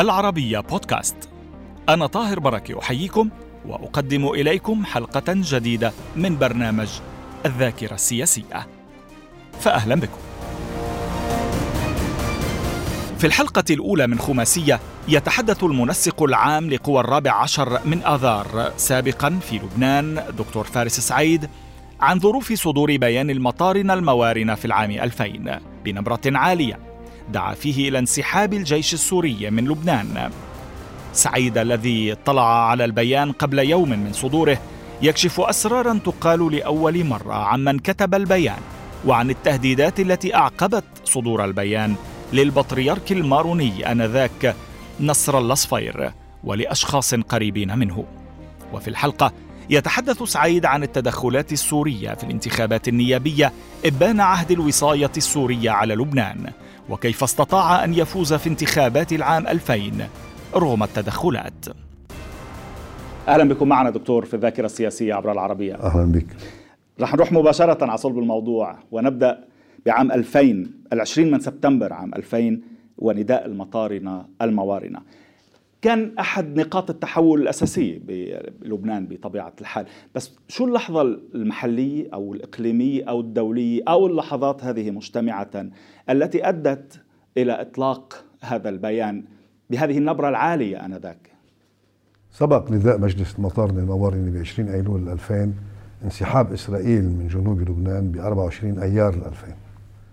العربية بودكاست. أنا طاهر بركة أحييكم وأقدم إليكم حلقة جديدة من برنامج الذاكرة السياسية. فأهلا بكم. في الحلقة الأولى من خماسية يتحدث المنسق العام لقوى الرابع عشر من آذار سابقا في لبنان دكتور فارس سعيد عن ظروف صدور بيان المطارنة الموارنة في العام 2000 بنبرة عالية. دعا فيه إلى انسحاب الجيش السوري من لبنان. سعيد الذي اطلع على البيان قبل يوم من صدوره يكشف أسرارا تقال لأول مرة عمن كتب البيان وعن التهديدات التي أعقبت صدور البيان للبطريرك الماروني آنذاك نصر الله صفير ولأشخاص قريبين منه. وفي الحلقة يتحدث سعيد عن التدخلات السورية في الانتخابات النيابية إبان عهد الوصاية السورية على لبنان. وكيف استطاع أن يفوز في انتخابات العام 2000 رغم التدخلات. أهلا بكم معنا دكتور في الذاكرة السياسية عبر العربية. أهلا بك. رح نروح مباشرة على صلب الموضوع ونبدأ بعام 2000 العشرين من سبتمبر عام 2000 ونداء المطارنه الموارنه كان أحد نقاط التحول الأساسية بلبنان بطبيعة الحال. بس شو اللحظة المحلية أو الإقليمية أو الدولية أو اللحظات هذه مجتمعة التي أدت إلى إطلاق هذا البيان بهذه النبرة العالية آنذاك؟ سبق نداء مجلس المطارنة الموارنة ب 20 أيلول 2000 انسحاب إسرائيل من جنوب لبنان ب 24 أيار 2000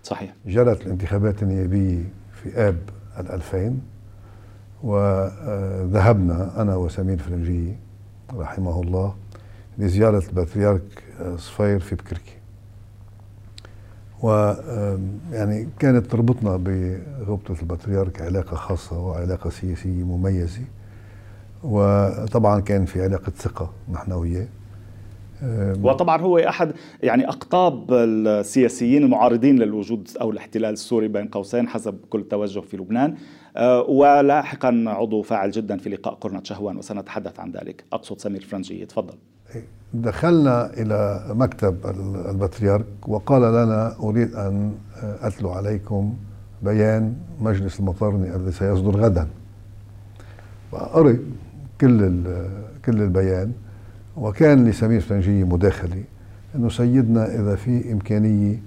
صحيح. جرت الانتخابات النيابية في آب 2000 وذهبنا أنا وسمير فرنجي رحمه الله لزيارة البطريرك صفير في بكركي. و يعني كانت تربطنا بغبطة البطريرك علاقة خاصة وعلاقة سياسية مميزة. وطبعا كان في علاقة ثقة نحن وياه. وطبعا هو أحد يعني أقطاب السياسيين المعارضين للوجود أو الاحتلال السوري بين قوسين حسب كل توجه في لبنان. ولاحقا عضو فاعل جدا في لقاء قرنة شهوان وسنتحدث عن ذلك. أقصد سمير فرنجي تفضل. دخلنا إلى مكتب البطريرك وقال لنا أريد أن أتلو عليكم بيان مجلس المطرني الذي سيصدر غدا. وقري كل كل البيان وكان لسمير فرنجي مداخلة أنه سيدنا إذا في إمكانية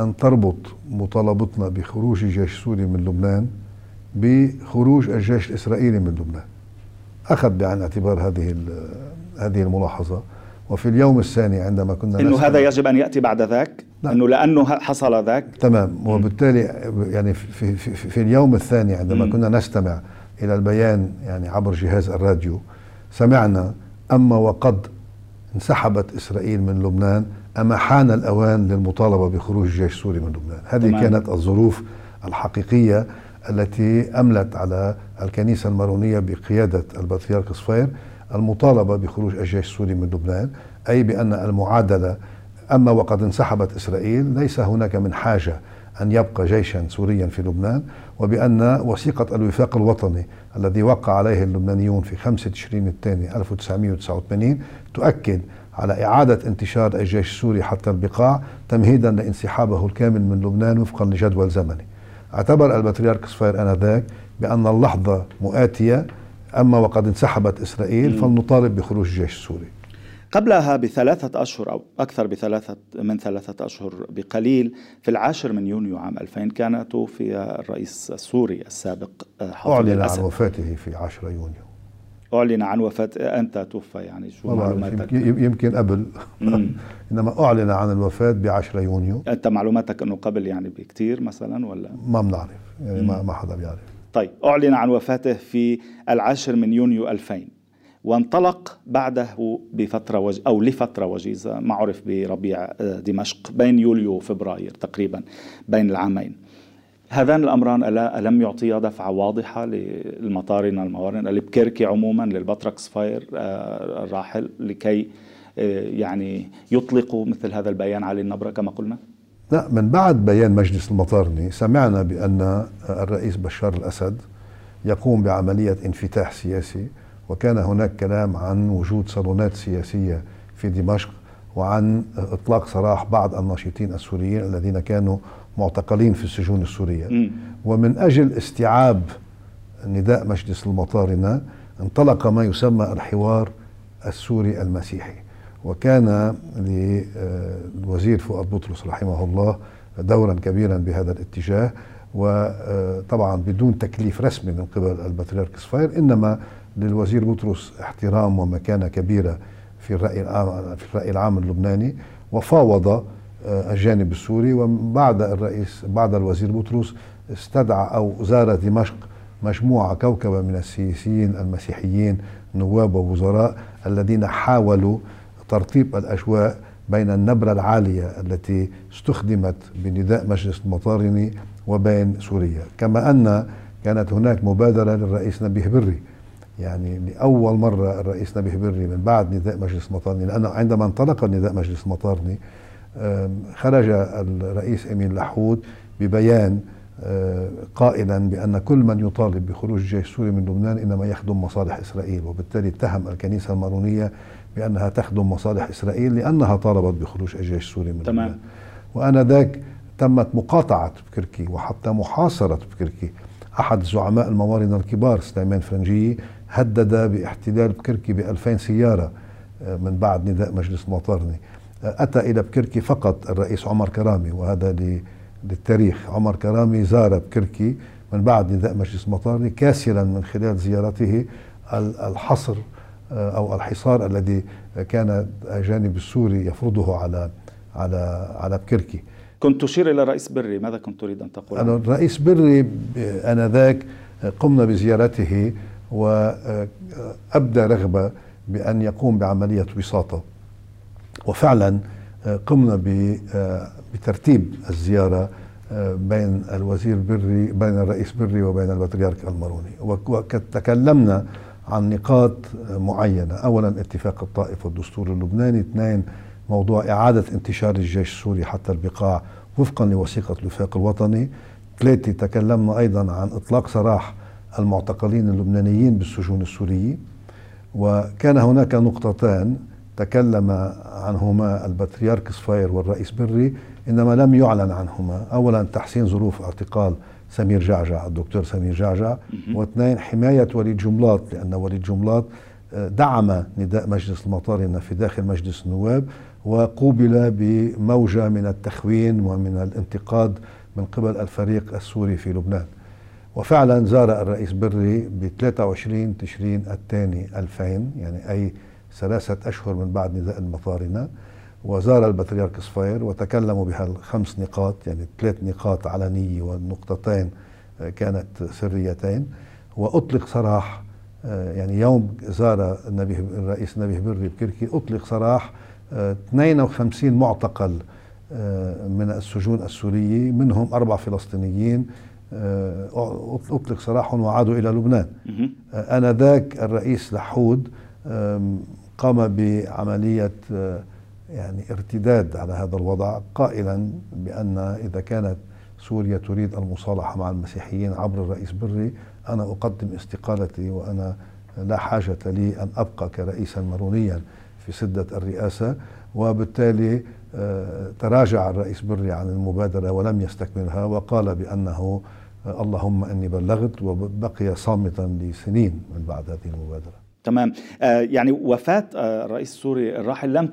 أن تربط مطالبتنا بخروج الجيش السوري من لبنان بخروج الجيش الإسرائيلي من لبنان. أخذ بعين الاعتبار هذه هذه الملاحظة. وفي اليوم الثاني عندما كنا إنه هذا يجب أن يأتي بعد ذاك؟ نعم. إنه لأنه حصل ذاك؟ تمام. وبالتالي يعني في, في, في, في اليوم الثاني عندما م. كنا نستمع إلى البيان يعني عبر جهاز الراديو سمعنا أما وقد انسحبت إسرائيل من لبنان أما حان الأوان للمطالبة بخروج الجيش السوري من لبنان. هذه تمام. كانت الظروف الحقيقية. التي أملت على الكنيسة المارونية بقيادة البطريرك صفير المطالبة بخروج الجيش السوري من لبنان أي بأن المعادلة أما وقد انسحبت إسرائيل ليس هناك من حاجة أن يبقى جيشا سوريا في لبنان وبأن وثيقة الوفاق الوطني الذي وقع عليه اللبنانيون في 5 تشرين الثاني 1989 تؤكد على إعادة انتشار الجيش السوري حتى البقاع تمهيدا لانسحابه الكامل من لبنان وفقا لجدول زمني. اعتبر البطريرك صفير آنذاك بأن اللحظة مؤاتية أما وقد انسحبت إسرائيل فلنطالب بخروج الجيش السوري. قبلها بثلاثة أشهر أو أكثر بثلاثة من ثلاثة أشهر بقليل في العاشر من يونيو عام 2000 كان توفي الرئيس السوري السابق حافظ أعلن الأسد. عن وفاته في 10 يونيو. أعلن عن وفاة أنت توفى يعني شو معلوماتك؟ يمكن قبل. إنما أعلن عن الوفاة ب 10 يونيو. أنت معلوماتك أنه قبل يعني بكثير مثلا ولا؟ ما بنعرف. يعني ما ما حدا بيعرف. طيب أعلن عن وفاته في العاشر من يونيو 2000 وانطلق بعده بفترة وج... أو لفترة وجيزة ما عرف بربيع آه، دمشق بين يوليو وفبراير تقريبا بين العامين. هذان الأمران ألا ألم يعطيا دفعة واضحة للمطارنة الموارنة لبكركي عموما للبطرك صفير آه، الراحل لكي آه، يعني يطلقوا مثل هذا البيان علي النبرة كما قلنا؟ لا من بعد بيان مجلس المطارني سمعنا بأن الرئيس بشار الأسد يقوم بعملية انفتاح سياسي وكان هناك كلام عن وجود صالونات سياسية في دمشق وعن إطلاق سراح بعض الناشطين السوريين الذين كانوا معتقلين في السجون السورية م. ومن أجل استيعاب نداء مجلس المطارنة انطلق ما يسمى الحوار السوري المسيحي وكان للوزير فؤاد بطرس رحمه الله دورا كبيرا بهذا الاتجاه وطبعا بدون تكليف رسمي من قبل البطريرك صفير إنما للوزير بطرس احترام ومكانة كبيرة في الرأي العام في الرأي العام اللبناني وفاوض الجانب السوري وبعد الرئيس بعد الوزير بطرس استدعى أو زار دمشق مجموعة كوكبة من السياسيين المسيحيين نواب ووزراء الذين حاولوا ترطيب الأجواء بين النبرة العالية التي استخدمت بنداء مجلس المطارني وبين سوريا. كما أن كانت هناك مبادرة للرئيس نبيه بري. يعني لأول مرة الرئيس نبيه بري من بعد نداء مجلس المطارني لأنه عندما انطلق نداء مجلس المطارني خرج الرئيس امين لحود ببيان قائلا بأن كل من يطالب بخروج الجيش السوري من لبنان إنما يخدم مصالح إسرائيل وبالتالي اتهم الكنيسة المارونية بأنها تخدم مصالح إسرائيل لأنها طالبت بخروج الجيش السوري من تمام. لبنان. وآنذاك تمت مقاطعة بكركي وحتى محاصرة بكركي أحد زعماء الموارنه الكبار سليمان فرنجي هدد باحتلال بكركي ب 2000 سيارة آه، من بعد نداء مجلس المطارني أتى إلى بكركي فقط الرئيس عمر كرامي وهذا للتاريخ. عمر كرامي زار بكركي من بعد نداء مجلس المطارني كاسلا من خلال زيارته الحصر آه، أو الحصار الذي كان الجانب السوري يفرضه على على على بكركي. كنت تشير إلى الرئيس بري ماذا كنت تريد أن تقول؟ أنا الرئيس بري آنذاك قمنا بزيارته وأبدى رغبة بأن يقوم بعملية وساطة. وفعلا قمنا بترتيب الزيارة بين الوزير بري بين الرئيس بري وبين البطريرك الماروني وتكلمنا عن نقاط معينة. أولا اتفاق الطائف والدستور اللبناني. اثنين موضوع إعادة انتشار الجيش السوري حتى البقاع وفقا لوثيقة الوفاق الوطني. ثلاثة تكلمنا أيضا عن إطلاق سراح المعتقلين اللبنانيين بالسجون السورية. وكان هناك نقطتان تكلم عنهما البطريرك صفير والرئيس بري إنما لم يعلن عنهما. أولا تحسين ظروف اعتقال سمير جعجع الدكتور سمير جعجع. واثنين حماية وليد جملاط لأن وليد جملاط آه، دعم نداء مجلس المطارنة في داخل مجلس النواب وقوبل بموجة من التخوين ومن الانتقاد من قبل الفريق السوري في لبنان. وفعلا زار الرئيس بري ب 23 تشرين الثاني 2000 يعني أي ثلاثة أشهر من بعد نداء المطارنة وزار البطريرك صفير وتكلموا بهالخمس نقاط يعني ثلاث نقاط علنية والنقطتين آه، كانت سريتين. وأطلق سراح آه، يعني يوم زار النبي الرئيس نبيه بري بكركي أطلق سراح 52 آه، معتقل من السجون السورية منهم أربع فلسطينيين أطلق سراحهم وعادوا إلى لبنان. آنذاك الرئيس لحود قام بعملية يعني ارتداد على هذا الوضع قائلا بأن إذا كانت سوريا تريد المصالحة مع المسيحيين عبر الرئيس بري أنا أقدم استقالتي وأنا لا حاجة لي أن أبقى كرئيسا مرونيا في سدة الرئاسة. وبالتالي آه، تراجع الرئيس بري عن المبادرة ولم يستكملها وقال بأنه آه، اللهم أني بلغت وبقي صامتا لسنين من بعد هذه المبادرة. تمام. آه يعني وفاة آه الرئيس السوري الراحل لم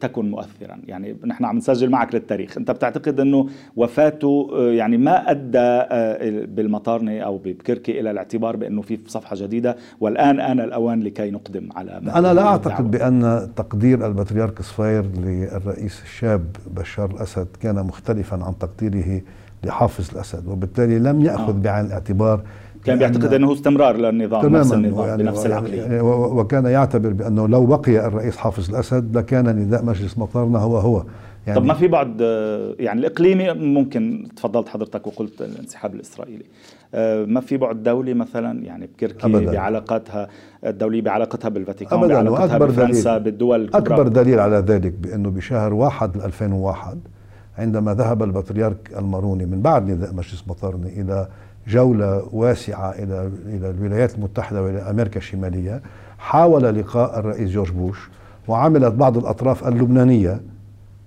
تكن مؤثرا. يعني نحن عم نسجل معك للتاريخ. أنت بتعتقد إنه وفاته آه يعني ما أدى آه بالمطارنة أو بكركي إلى الاعتبار بأنه في صفحة جديدة. والآن آن الأوان لكي نقدم على أنا لا أعتقد بأن تقدير البطريرك صفير للرئيس الشاب بشار الأسد كان مختلفا عن تقديره لحافظ الأسد وبالتالي لم يأخذ آه. بعين الاعتبار كان بيعتقد إنه استمرار للنظام نفس النظام يعني بنفس العقلية. يعني وكان يعتبر بأنه لو بقي الرئيس حافظ الأسد لكان نداء مجلس مطارنا هو هو. يعني طب ما في بعض يعني الإقليمي ممكن تفضلت حضرتك وقلت الانسحاب الإسرائيلي. آه، ما في بعد دولي مثلا يعني بكركي أبداً. بعلاقاتها الدوليه بعلاقتها بالفاتيكان أبداً. بعلاقتها بفرنسا بالدول الكبرى. أكبر دليل على ذلك بأنه بشهر واحد 2001 عندما ذهب البطريرك الماروني من بعد نداء مجلس مطارني إلى جولة واسعة إلى إلى الولايات المتحدة وإلى أمريكا الشمالية. حاول لقاء الرئيس جورج بوش وعملت بعض الأطراف اللبنانية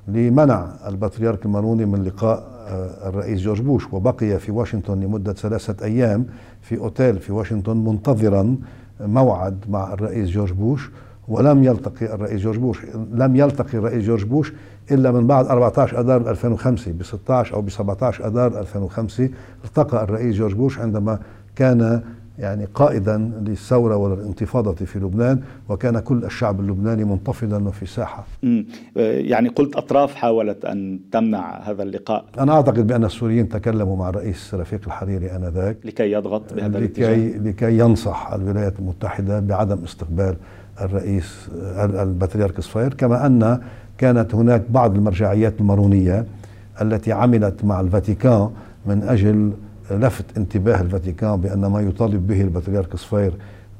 لمنع البطريرك الماروني من لقاء آه، الرئيس جورج بوش. وبقي في واشنطن لمدة ثلاثة أيام في أوتيل في واشنطن منتظرا موعد مع الرئيس جورج بوش. ولم يلتقي الرئيس جورج بوش لم يلتقي الرئيس جورج بوش إلا من بعد 14 أذار 2005 ب 16 أو ب 17 أذار 2005 التقى الرئيس جورج بوش عندما كان يعني قائدا للثورة والانتفاضة في لبنان وكان كل الشعب اللبناني منتفضا وفي ساحة. يعني قلت أطراف حاولت أن تمنع هذا اللقاء. أنا أعتقد بأن السوريين تكلموا مع الرئيس رفيق الحريري آنذاك. لكي يضغط بهذا لكي, الاتجاه. لكي ينصح الولايات المتحدة بعدم استقبال الرئيس البطريرك صفير كما أن كانت هناك بعض المرجعيات المارونية التي عملت مع الفاتيكان من أجل لفت انتباه الفاتيكان بأن ما يطالب به البطريرك صفير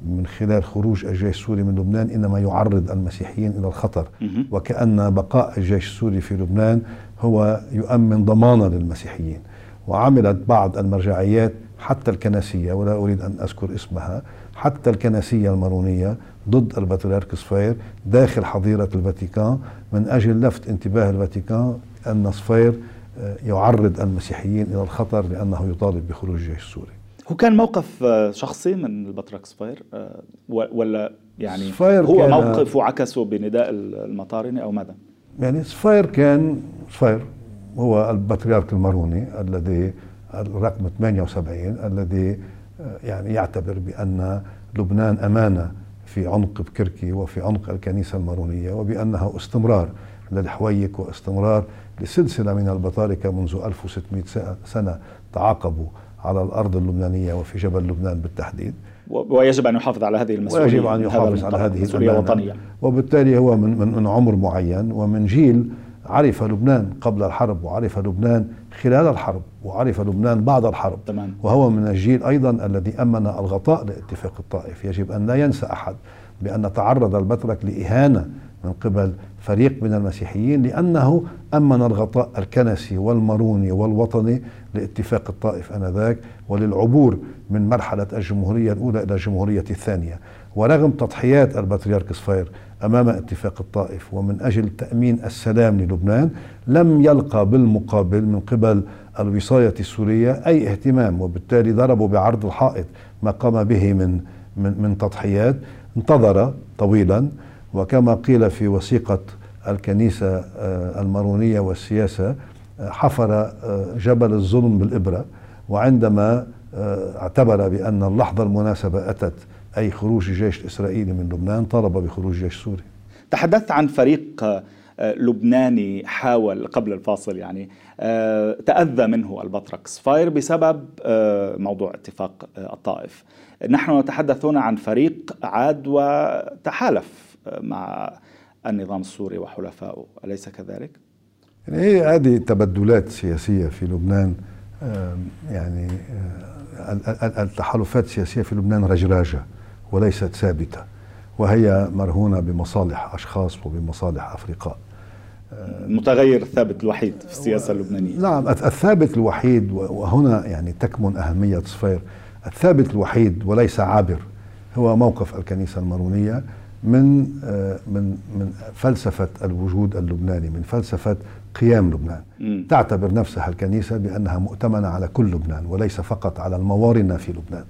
من خلال خروج الجيش السوري من لبنان إنما يعرض المسيحيين إلى الخطر. وكأن بقاء الجيش السوري في لبنان هو يؤمن ضمانا للمسيحيين. وعملت بعض المرجعيات حتى الكنسية ولا أريد أن أذكر اسمها حتى الكنسية المارونية ضد البطريرك صفير داخل حظيرة الفاتيكان من أجل لفت انتباه الفاتيكان أن صفير يعرض المسيحيين إلى الخطر لأنه يطالب بخروج الجيش السوري. هو كان موقف آه، شخصي من البطرك صفير آه، ولا يعني صفير هو موقف وعكسه بنداء المطارنه أو ماذا؟ يعني صفير كان صفير هو البطريرك الماروني الذي الرقم 78 الذي آه، يعني يعتبر بأن لبنان أمانة في عنق بكركي وفي عنق الكنيسة المارونية وبانه استمرار للحويك واستمرار لسلسلة من البطاركة منذ 1600 سنة تعاقبوا على الأرض اللبنانية وفي جبل لبنان بالتحديد. ويجب أن يحافظ على هذه المسؤولية. ويجب أن يحافظ على هذه المسؤولية الوطنية وبالتالي هو من, من, من عمر معين ومن جيل عرف لبنان قبل الحرب وعرف لبنان خلال الحرب وعرف لبنان بعد الحرب. تمام. وهو من الجيل أيضا الذي أمن الغطاء لاتفاق الطائف. يجب أن لا ينسى أحد بأن تعرض البترك لإهانة من قبل فريق من المسيحيين لأنه أمن الغطاء الكنسي والماروني والوطني لاتفاق الطائف آنذاك وللعبور من مرحلة الجمهورية الأولى إلى الجمهورية الثانية. ورغم تضحيات البطريرك صفير أمام اتفاق الطائف ومن أجل تأمين السلام للبنان لم يلقى بالمقابل من قبل الوصاية السورية أي اهتمام وبالتالي ضربوا بعرض الحائط ما قام به من من, من تضحيات. انتظر طويلا وكما قيل في وثيقة الكنيسة آه، المارونية والسياسة آه، حفر آه، جبل الظلم بالإبرة وعندما اعتبر بأن اللحظة المناسبة أتت أي خروج الجيش الإسرائيلي من لبنان طلب بخروج الجيش السوري تحدثت عن فريق لبناني حاول قبل الفاصل يعني تأذى منه البطرك صفاير بسبب موضوع اتفاق الطائف. نحن نتحدث هنا عن فريق عاد وتحالف مع النظام السوري وحلفائه. أليس كذلك؟ يعني هي هذه تبدلات سياسية في لبنان يعني التحالفات السياسية في لبنان رجراجة. وليست ثابتة وهي مرهونة بمصالح أشخاص وبمصالح أفرقاء المتغير الثابت الوحيد في السياسة اللبنانية. نعم الثابت الوحيد وهنا يعني تكمن أهمية صفير. الثابت الوحيد وليس عابر هو موقف الكنيسة المارونية من آه، من من فلسفة الوجود اللبناني من فلسفة قيام لبنان. م. تعتبر نفسها الكنيسة بأنها مؤتمنة على كل لبنان وليس فقط على الموارنه في لبنان.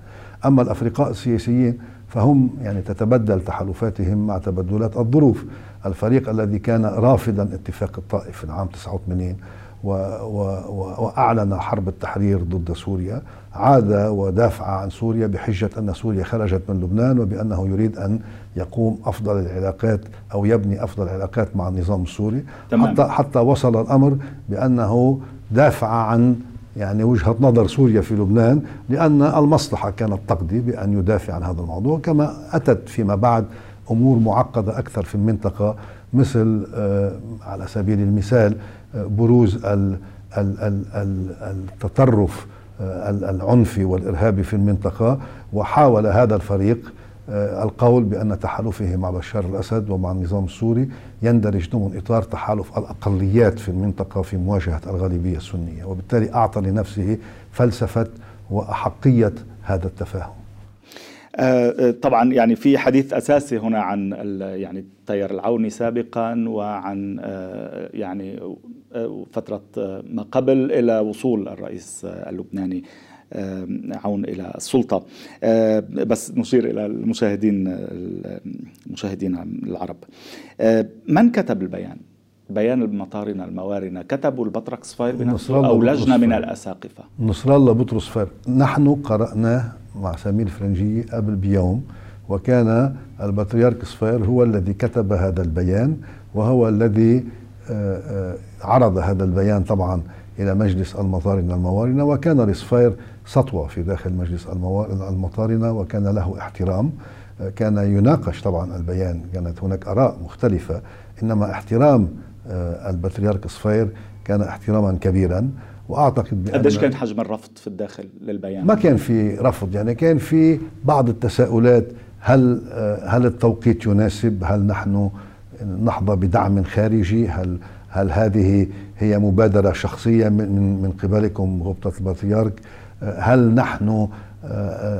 أما الافرقاء السياسيين فهم يعني تتبدل تحالفاتهم مع تبدلات الظروف الفريق الذي كان رافضا اتفاق الطائف في العام 89 و و وأعلن حرب التحرير ضد سوريا عاد ودافع عن سوريا بحجة أن سوريا خرجت من لبنان وبأنه يريد أن يقوم أفضل العلاقات أو يبني أفضل العلاقات مع النظام السوري تمام. حتى, حتى وصل الأمر بأنه دافع عن يعني وجهة نظر سوريا في لبنان لأن المصلحة كانت تقضي بأن يدافع عن هذا الموضوع كما أتت فيما بعد أمور معقدة أكثر في المنطقة مثل آه على سبيل المثال آه بروز ال ال ال التطرف آه العنفي والإرهابي في المنطقة وحاول هذا الفريق القول بأن تحالفه مع بشار الأسد ومع النظام السوري يندرج ضمن إطار تحالف الأقليات في المنطقة في مواجهة الغالبية السنية وبالتالي أعطى لنفسه فلسفة وأحقية هذا التفاهم. طبعا يعني في حديث أساسي هنا عن يعني التيار العوني سابقا وعن يعني فترة ما قبل إلى وصول الرئيس اللبناني. عون إلى السلطة. بس نشير إلى المشاهدين المشاهدين العرب. من كتب البيان؟ بيان المطارنة الموارنة كتبوا البطرك صفير بنفسه أو لجنة من الأساقفة؟ نصر الله بطرس فار نحن قرأناه مع سمير الفرنجي قبل بيوم وكان البطريرك صفير هو الذي كتب هذا البيان وهو الذي عرض هذا البيان طبعا إلى مجلس المطارنة الموارنة وكان لصفير سطوة في داخل مجلس المطارنة وكان له احترام كان يناقش طبعا البيان كانت هناك آراء مختلفة إنما احترام البطريرك صفير كان احتراما كبيرا وأعتقد قديش كان حجم الرفض في الداخل للبيان؟ ما كان في رفض يعني كان في بعض التساؤلات هل هل التوقيت يناسب؟ هل نحن نحظى بدعم خارجي؟ هل هل هذه هي مبادرة شخصية من من قبلكم غبطة البطريرك؟ هل نحن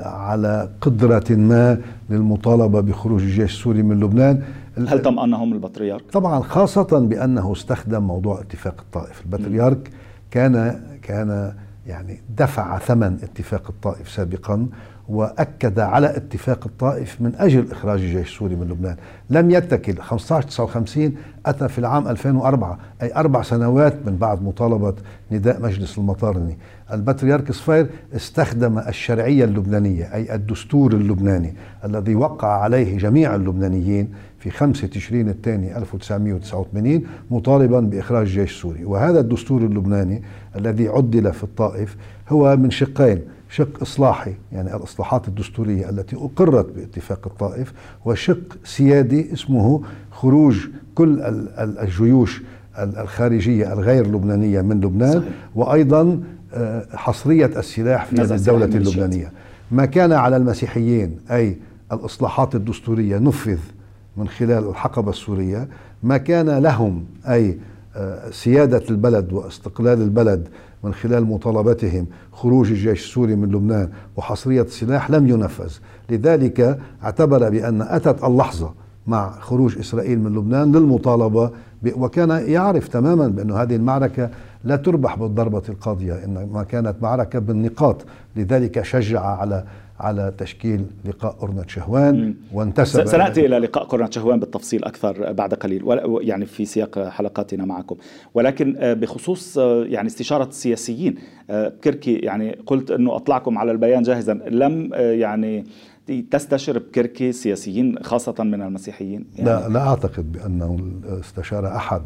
على قدرة ما للمطالبة بخروج الجيش السوري من لبنان هل طمأنهم البطريرك؟ طبعا خاصة بأنه استخدم موضوع اتفاق الطائف البطريرك كان كان يعني دفع ثمن اتفاق الطائف سابقا وأكد على اتفاق الطائف من أجل إخراج الجيش السوري من لبنان، لم يتكل. 15 59 أتى في العام 2004 أي أربع سنوات من بعد مطالبة نداء مجلس المطارني، البطريرك صفير استخدم الشرعية اللبنانية أي الدستور اللبناني الذي وقع عليه جميع اللبنانيين في 5 تشرين الثاني 1989 مطالبا بإخراج الجيش السوري، وهذا الدستور اللبناني الذي عدل في الطائف هو من شقين. شق إصلاحي يعني الإصلاحات الدستورية التي أقرت باتفاق الطائف وشق سيادي اسمه خروج كل الجيوش الخارجية الغير لبنانية من لبنان صحيح. وأيضا حصرية السلاح في الدولة اللبنانية. ما كان على المسيحيين أي الإصلاحات الدستورية نفذ من خلال الحقبة السورية ما كان لهم أي سيادة البلد واستقلال البلد من خلال مطالبتهم خروج الجيش السوري من لبنان وحصرية السلاح لم ينفذ. لذلك اعتبر بأن أتت اللحظة مع خروج إسرائيل من لبنان للمطالبة وكان يعرف تماما بأن هذه المعركة لا تربح بالضربة القاضية إنما كانت معركة بالنقاط. لذلك شجع على على تشكيل لقاء أرنة شهوان وانتسب سنأتي إلى لقاء أرنة شهوان بالتفصيل أكثر بعد قليل يعني في سياق حلقاتنا معكم. ولكن بخصوص يعني استشارة السياسيين كركي يعني قلت أنه أطلعكم على البيان جاهزا. لم يعني تستشر بكركي سياسيين خاصة من المسيحيين؟ يعني لا لا أعتقد بأنه استشار أحد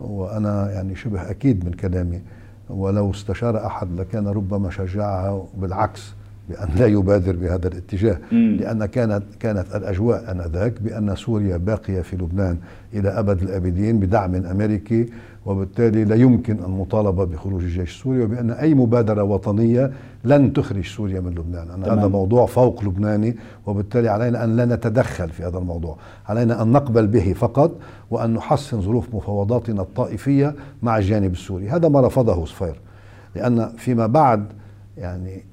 وأنا يعني شبه أكيد من كلامي. ولو استشار أحد لكان ربما شجعها بالعكس بأن لا يبادر بهذا الاتجاه مم. لأن كانت كانت الأجواء آنذاك بأن سوريا باقية في لبنان إلى أبد الآبدين بدعم أمريكي وبالتالي لا يمكن المطالبة بخروج الجيش السوري وبأن أي مبادرة وطنية لن تخرج سوريا من لبنان. أن هذا موضوع فوق لبناني وبالتالي علينا أن لا نتدخل في هذا الموضوع. علينا أن نقبل به فقط وأن نحسن ظروف مفاوضاتنا الطائفية مع الجانب السوري. هذا ما رفضه صفير لأن فيما بعد يعني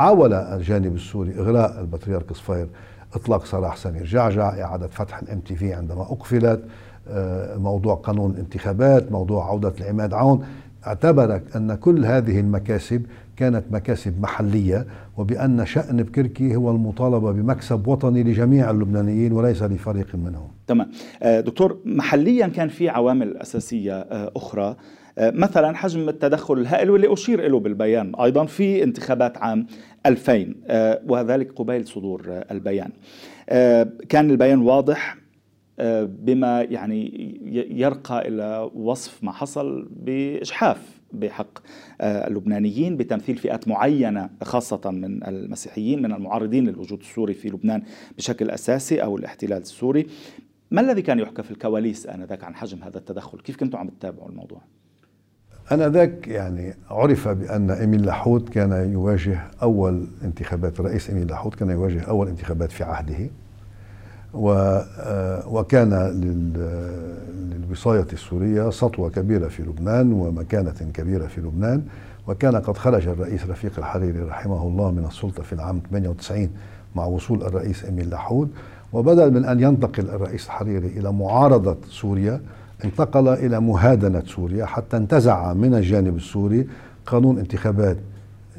حاول الجانب السوري اغراء البطريرك صفير إطلاق سراح سمير جعجع إعادة فتح الام تي في عندما أقفلت موضوع قانون الانتخابات موضوع عودة العماد عون اعتبر أن كل هذه المكاسب كانت مكاسب محلية وبأن شأن بكركي هو المطالبة بمكسب وطني لجميع اللبنانيين وليس لفريق منهم. تمام. دكتور محليا كان في عوامل أساسية أخرى مثلا حجم التدخل الهائل واللي أشير له بالبيان. أيضا في انتخابات عام 2000 وذلك قبيل صدور البيان. كان البيان واضح بما يعني يرقى إلى وصف ما حصل بإجحاف بحق اللبنانيين بتمثيل فئات معينة خاصة من المسيحيين من المعارضين للوجود السوري في لبنان بشكل أساسي أو الاحتلال السوري. ما الذي كان يحكى في الكواليس آنذاك عن حجم هذا التدخل؟ كيف كنتم عم تتابعوا الموضوع؟ ذاك يعني عرف بأن إميل لاحوت كان يواجه أول انتخابات الرئيس إميل لاحوت كان يواجه أول انتخابات في عهده وكان للوصاية السورية سطوة كبيرة في لبنان ومكانة كبيرة في لبنان وكان قد خرج الرئيس رفيق الحريري رحمه الله من السلطة في العام 98 مع وصول الرئيس أمين لحود وبدل من أن ينتقل الرئيس الحريري إلى معارضة سوريا انتقل إلى مهادنة سوريا حتى انتزع من الجانب السوري قانون انتخابات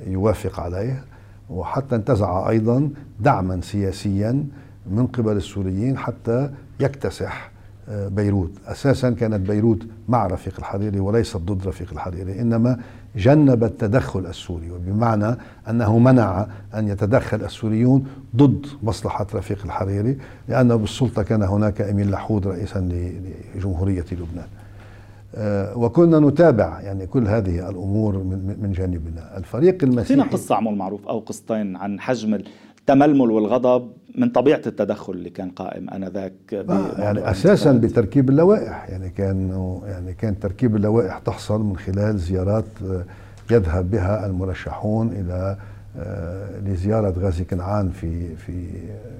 يوافق عليه وحتى انتزع أيضا دعما سياسيا من قبل السوريين حتى يكتسح بيروت. أساسا كانت بيروت مع رفيق الحريري وليست ضد رفيق الحريري إنما جنب التدخل السوري وبمعنى أنه منع أن يتدخل السوريون ضد مصلحة رفيق الحريري لأنه بالسلطة كان هناك أمين لحود رئيسا لجمهورية لبنان. آه، وكنا نتابع يعني كل هذه الأمور من جانبنا. الفريق المسيحي قصة عمول معروف أو قصتين عن حجم التململ والغضب من طبيعة التدخل اللي كان قائم آنذاك آه يعني أساسا بتركيب اللوائح يعني كان يعني كان تركيب اللوائح تحصل من خلال زيارات آه، يذهب بها المرشحون إلى آه، لزيارة غازي كنعان في في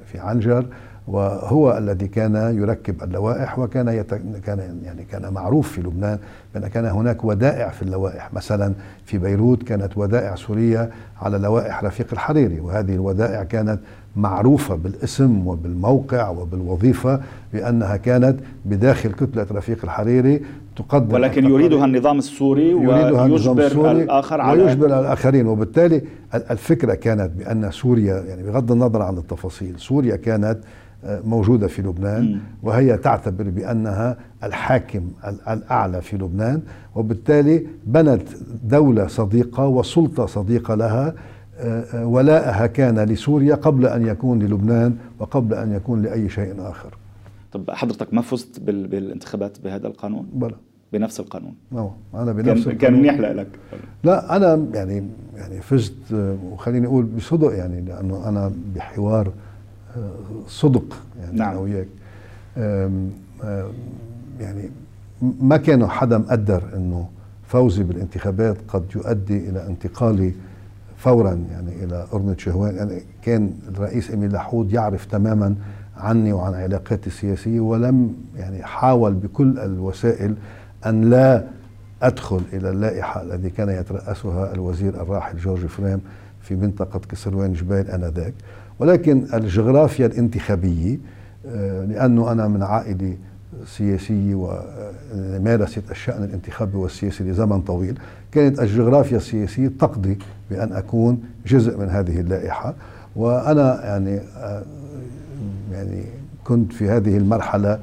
في عنجر وهو الذي كان يركب اللوائح وكان يت... كان يعني كان معروف في لبنان بأن كان هناك ودائع في اللوائح. مثلا في بيروت كانت ودائع سورية على لوائح رفيق الحريري وهذه الودائع كانت معروفة بالاسم وبالموقع وبالوظيفة بأنها كانت بداخل كتلة رفيق الحريري تقدم ولكن يريدها النظام السوري يريدها ويجبر السوري الآخر على ويجبر الآخرين. وبالتالي الفكرة كانت بأن سوريا يعني بغض النظر عن التفاصيل سوريا كانت موجودة في لبنان وهي تعتبر بأنها الحاكم الأعلى في لبنان وبالتالي بنت دولة صديقة وسلطة صديقة لها آه، آه، ولاءها كان لسوريا قبل أن يكون للبنان وقبل أن يكون لأي شيء آخر. طب حضرتك ما فزت بالانتخابات بهذا القانون؟ بلى. بنفس القانون أوه. أنا بنفس كان, كان منيح لك لا أنا يعني يعني فزت آه، وخليني أقول بصدق يعني لأنه أنا بحوار صدق يعني نعم. أنا وياك يعني ما كان حدا مقدر إنه فوزي بالانتخابات قد يؤدي إلى انتقالي فورا يعني إلى ارنة شهوان يعني كان الرئيس امين لحود يعرف تماما عني وعن علاقاتي السياسية ولم يعني حاول بكل الوسائل أن لا أدخل إلى اللائحة الذي كان يترأسها الوزير الراحل جورج فريم في منطقة كسروان جبال آنذاك. ولكن الجغرافيا الانتخابية آه، لأنه أنا من عائلة سياسية ومارست الشأن الانتخابي والسياسي لزمن طويل كانت الجغرافيا السياسية تقضي بأن أكون جزء من هذه اللائحة. وأنا يعني آه، يعني كنت في هذه المرحلة آه،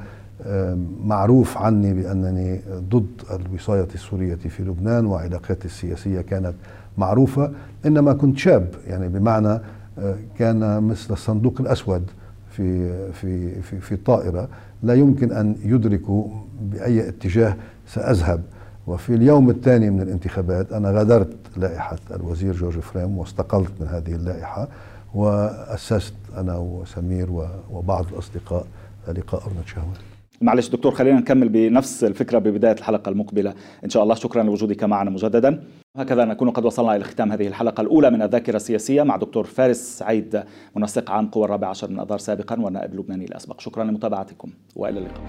معروف عني بأنني ضد الوصاية السورية في لبنان وعلاقاتي السياسية كانت معروفة إنما كنت شاب. يعني بمعنى آه، كان مثل الصندوق الأسود في في في في طائرة لا يمكن أن يدركوا بأي اتجاه سأذهب. وفي اليوم الثاني من الانتخابات أنا غادرت لائحة الوزير جورج فريم واستقلت من هذه اللائحة وأسست أنا وسمير وبعض الأصدقاء لقاء أرنب شهوان معلش دكتور خلينا نكمل بنفس الفكرة ببداية الحلقة المقبلة. إن شاء الله شكرا لوجودك معنا مجددا. هكذا نكون قد وصلنا إلى ختام هذه الحلقة الأولى من الذاكرة السياسية مع دكتور فارس سعيد منسق عام قوى الرابع عشر من أذار سابقا والنائب اللبناني الأسبق. شكرا لمتابعتكم وإلى اللقاء.